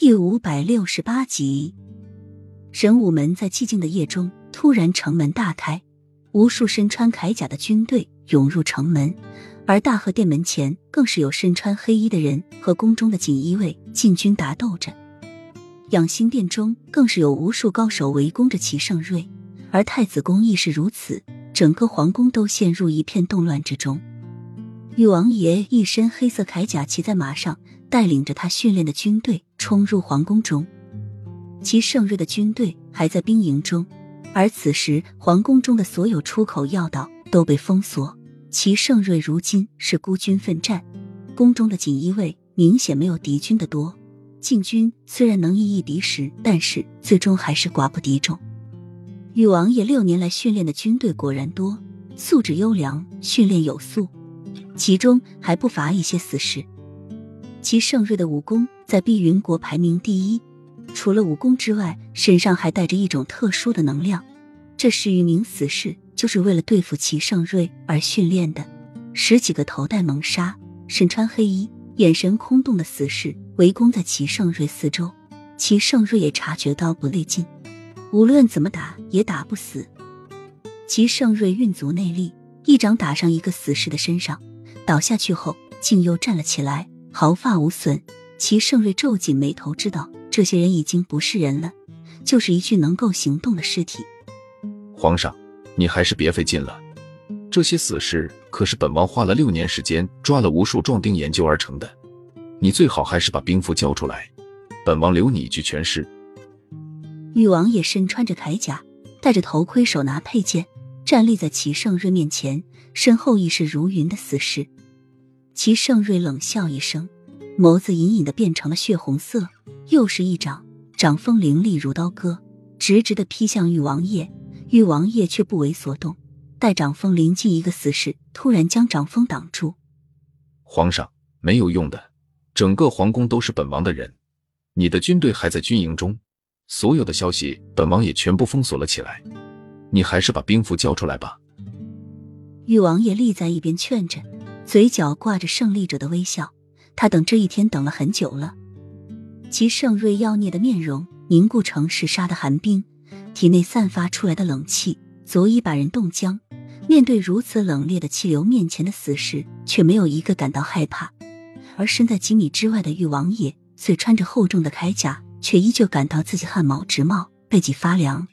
第五百六十八集，神武门在寂静的夜中突然城门大开，无数身穿铠甲的军队涌入城门，而大和殿门前更是有身穿黑衣的人和宫中的锦衣卫进军打斗着。养心殿中更是有无数高手围攻着齐盛瑞，而太子宫亦是如此，整个皇宫都陷入一片动乱之中。玉王爷一身黑色铠甲，骑在马上。带领着他训练的军队冲入皇宫中，齐盛瑞的军队还在兵营中，而此时皇宫中的所有出口要道都被封锁。齐盛瑞如今是孤军奋战，宫中的锦衣卫明显没有敌军的多，禁军虽然能以一敌十，但是最终还是寡不敌众。禹王爷六年来训练的军队果然多，素质优良，训练有素，其中还不乏一些死士。齐盛瑞的武功在碧云国排名第一，除了武功之外，身上还带着一种特殊的能量。这十余名死士就是为了对付齐盛瑞而训练的。十几个头戴蒙纱、身穿黑衣、眼神空洞的死士围攻在齐盛瑞四周。齐盛瑞也察觉到不对劲，无论怎么打也打不死。齐盛瑞运足内力，一掌打上一个死士的身上，倒下去后竟又站了起来。毫发无损，齐盛瑞皱紧眉头，知道这些人已经不是人了，就是一具能够行动的尸体。皇上，你还是别费劲了，这些死尸可是本王花了六年时间抓了无数壮丁研究而成的，你最好还是把兵符交出来，本王留你一具全尸。禹王也身穿着铠甲，戴着头盔，手拿佩剑，站立在齐盛瑞面前，身后亦是如云的死士。齐盛瑞冷笑一声，眸子隐隐的变成了血红色，又是一掌，掌风凌厉如刀割，直直的劈向玉王爷。玉王爷却不为所动，待掌风临近一个死士，突然将掌风挡住。皇上没有用的，整个皇宫都是本王的人，你的军队还在军营中，所有的消息本王也全部封锁了起来，你还是把兵符交出来吧。玉王爷立在一边劝着。嘴角挂着胜利者的微笑，他等这一天等了很久了。齐盛瑞妖孽的面容凝固成嗜杀的寒冰，体内散发出来的冷气足以把人冻僵。面对如此冷冽的气流，面前的死士却没有一个感到害怕。而身在几米之外的玉王爷，虽穿着厚重的铠甲，却依旧感到自己汗毛直冒，背脊发凉。